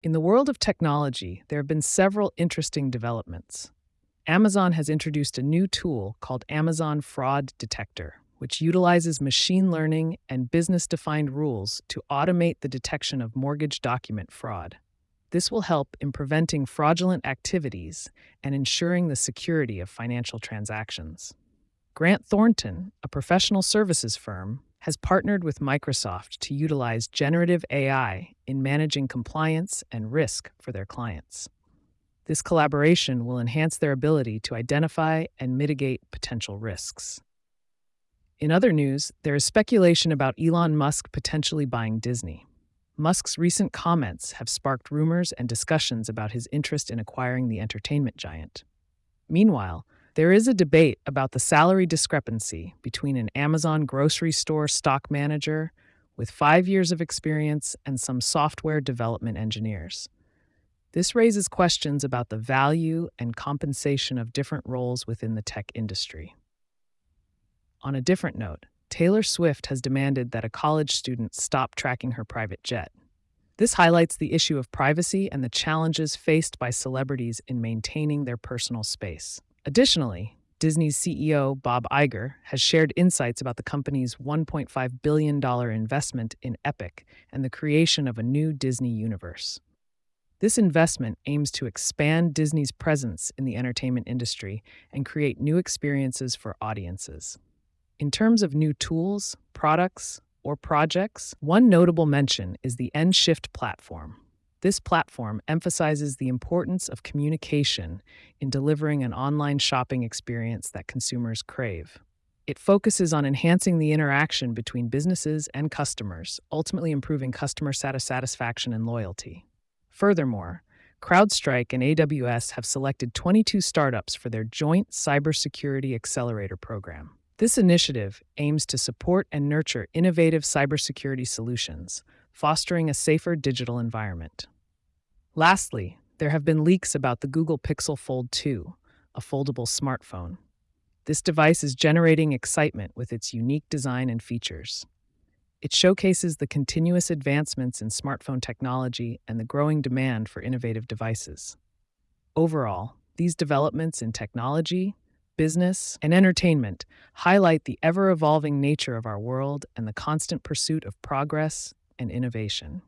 In the world of technology, there have been several interesting developments. Amazon has introduced a new tool called Amazon Fraud Detector, which utilizes machine learning and business defined rules to automate the detection of mortgage document fraud. This will help in preventing fraudulent activities and ensuring the security of financial transactions. Grant Thornton, a professional services firm, has partnered with Microsoft to utilize generative AI in managing compliance and risk for their clients. This collaboration will enhance their ability to identify and mitigate potential risks. In other news, there is speculation about Elon Musk potentially buying Disney. Musk's recent comments have sparked rumors and discussions about his interest in acquiring the entertainment giant. Meanwhile, there is a debate about the salary discrepancy between an Amazon grocery store stock manager with five years of experience and some software development engineers. This raises questions about the value and compensation of different roles within the tech industry. On a different note, Taylor Swift has demanded that a college student stop tracking her private jet. This highlights the issue of privacy and the challenges faced by celebrities in maintaining their personal space. Additionally, Disney's CEO Bob Iger has shared insights about the company's $1.5 billion investment in Epic and the creation of a new Disney universe. This investment aims to expand Disney's presence in the entertainment industry and create new experiences for audiences. In terms of new tools, products, or projects, one notable mention is the nShift platform, this platform emphasizes the importance of communication in delivering an online shopping experience that consumers crave. It focuses on enhancing the interaction between businesses and customers, ultimately improving customer satisfaction and loyalty. Furthermore, CrowdStrike and AWS have selected 22 startups for their joint cybersecurity accelerator program. This initiative aims to support and nurture innovative cybersecurity solutions fostering a safer digital environment. Lastly, there have been leaks about the Google Pixel Fold 2, a foldable smartphone. This device is generating excitement with its unique design and features. It showcases the continuous advancements in smartphone technology and the growing demand for innovative devices. Overall, these developments in technology, business, and entertainment highlight the ever evolving nature of our world and the constant pursuit of progress and innovation.